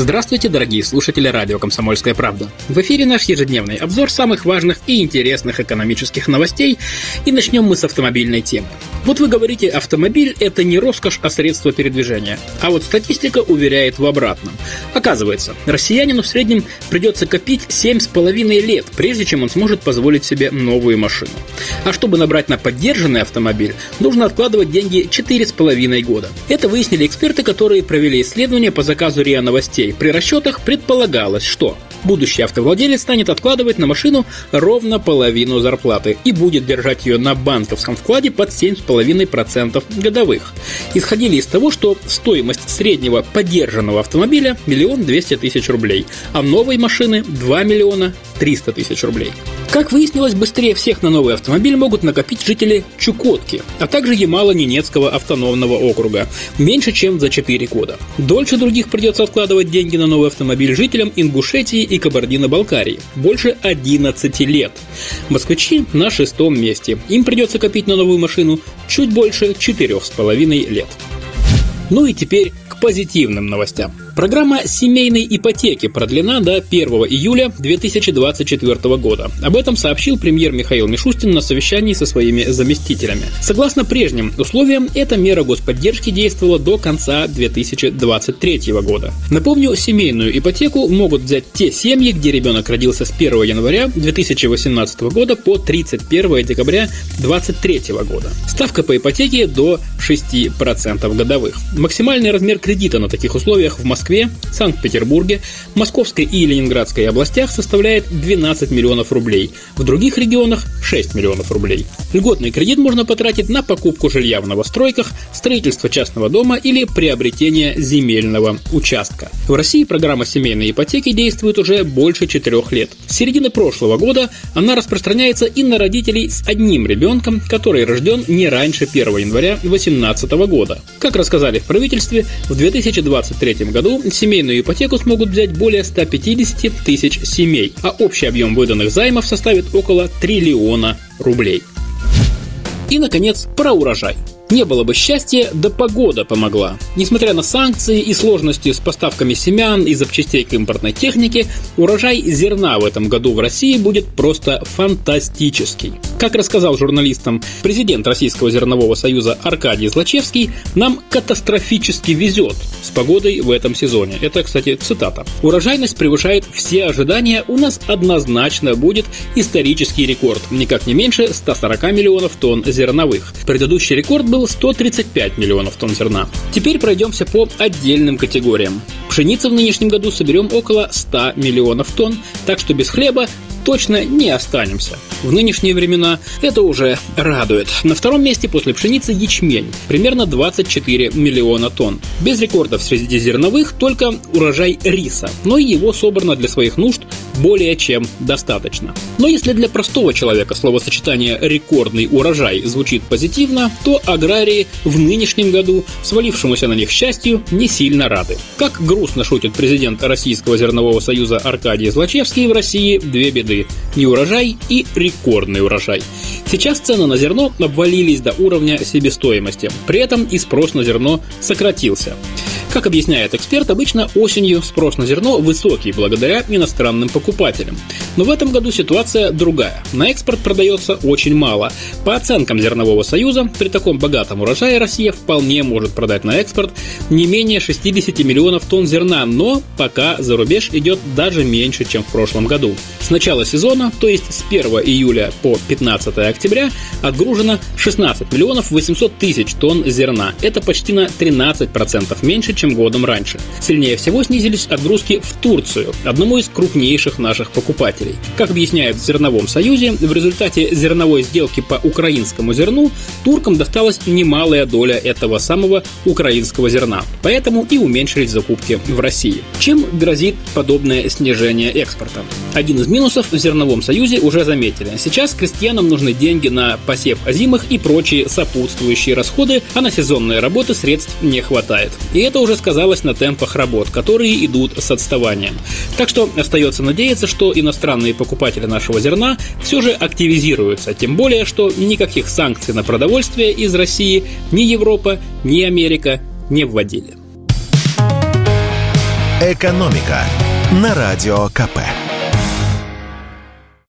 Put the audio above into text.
Здравствуйте, дорогие слушатели радио «Комсомольская правда». В эфире наш ежедневный обзор самых важных и интересных экономических новостей. И начнем мы с автомобильной темы. Вот вы говорите, автомобиль – это не роскошь, а средство передвижения. А вот статистика уверяет в обратном. Оказывается, россиянину в среднем придется копить 7,5 лет, прежде чем он сможет позволить себе новую машину. А чтобы набрать на поддержанный автомобиль, нужно откладывать деньги 4,5 года. Это выяснили эксперты, которые провели исследование по заказу РИА Новостей. При расчетах предполагалось, что будущий автовладелец станет откладывать на машину ровно половину зарплаты и будет держать ее на банковском вкладе под 7,5% годовых. Исходили из того, что стоимость среднего поддержанного автомобиля – миллион двести тысяч рублей, а новой машины – 2 миллиона 300 тысяч рублей. Как выяснилось, быстрее всех на новый автомобиль могут накопить жители Чукотки, а также Ямало-Ненецкого автономного округа, меньше чем за 4 года. Дольше других придется откладывать деньги на новый автомобиль жителям Ингушетии и Кабардино-Балкарии, больше 11 лет. Москвичи на шестом месте, им придется копить на новую машину чуть больше 4,5 лет. Ну и теперь к позитивным новостям. Программа семейной ипотеки продлена до 1 июля 2024 года. Об этом сообщил премьер Михаил Мишустин на совещании со своими заместителями. Согласно прежним условиям, эта мера господдержки действовала до конца 2023 года. Напомню, семейную ипотеку могут взять те семьи, где ребенок родился с 1 января 2018 года по 31 декабря 2023 года. Ставка по ипотеке до 6% годовых. Максимальный размер кредита на таких условиях в Москве Москве, Санкт-Петербурге, Московской и Ленинградской областях составляет 12 миллионов рублей, в других регионах 6 миллионов рублей. Льготный кредит можно потратить на покупку жилья в новостройках, строительство частного дома или приобретение земельного участка. В России программа семейной ипотеки действует уже больше 4 лет. С середины прошлого года она распространяется и на родителей с одним ребенком, который рожден не раньше 1 января 2018 года. Как рассказали в правительстве, в 2023 году семейную ипотеку смогут взять более 150 тысяч семей, а общий объем выданных займов составит около триллиона рублей. И, наконец, про урожай. Не было бы счастья, да погода помогла. Несмотря на санкции и сложности с поставками семян и запчастей к импортной технике, урожай зерна в этом году в России будет просто фантастический. Как рассказал журналистам президент Российского зернового союза Аркадий Злачевский, нам катастрофически везет с погодой в этом сезоне. Это, кстати, цитата. Урожайность превышает все ожидания, у нас однозначно будет исторический рекорд, никак не меньше 140 миллионов тонн зерновых. Предыдущий рекорд был 135 миллионов тонн зерна. Теперь пройдемся по отдельным категориям. Пшеницы в нынешнем году соберем около 100 миллионов тонн, так что без хлеба точно не останемся. В нынешние времена это уже радует. На втором месте после пшеницы ячмень. Примерно 24 миллиона тонн. Без рекордов среди зерновых только урожай риса. Но его собрано для своих нужд более чем достаточно. Но если для простого человека словосочетание «рекордный урожай» звучит позитивно, то аграрии в нынешнем году свалившемуся на них счастью не сильно рады. Как грустно шутит президент Российского зернового союза Аркадий Злачевский, в России две беды – неурожай и рекордный урожай. Сейчас цены на зерно обвалились до уровня себестоимости, при этом и спрос на зерно сократился. Как объясняет эксперт, обычно осенью спрос на зерно высокий благодаря иностранным покупателям. Но в этом году ситуация другая. На экспорт продается очень мало. По оценкам Зернового союза, при таком богатом урожае Россия вполне может продать на экспорт не менее 60 миллионов тонн зерна, но пока за рубеж идет даже меньше, чем в прошлом году. С начала сезона, то есть с 1 июля по 15 октября, отгружено 16 миллионов 800 тысяч тонн зерна. Это почти на 13% меньше, чем годом раньше. Сильнее всего снизились отгрузки в Турцию, одному из крупнейших наших покупателей. Как объясняют в Зерновом Союзе, в результате зерновой сделки по украинскому зерну туркам досталась немалая доля этого самого украинского зерна, поэтому и уменьшились закупки в России. Чем грозит подобное снижение экспорта? Один из минусов в Зерновом Союзе уже заметили. Сейчас крестьянам нужны деньги на посев озимых и прочие сопутствующие расходы, а на сезонные работы средств не хватает. И это уже сказалось на темпах работ, которые идут с отставанием. Так что остается надеяться, что иностранные покупатели нашего зерна все же активизируются, тем более, что никаких санкций на продовольствие из России ни Европа, ни Америка не вводили. «Экономика» на Радио КП.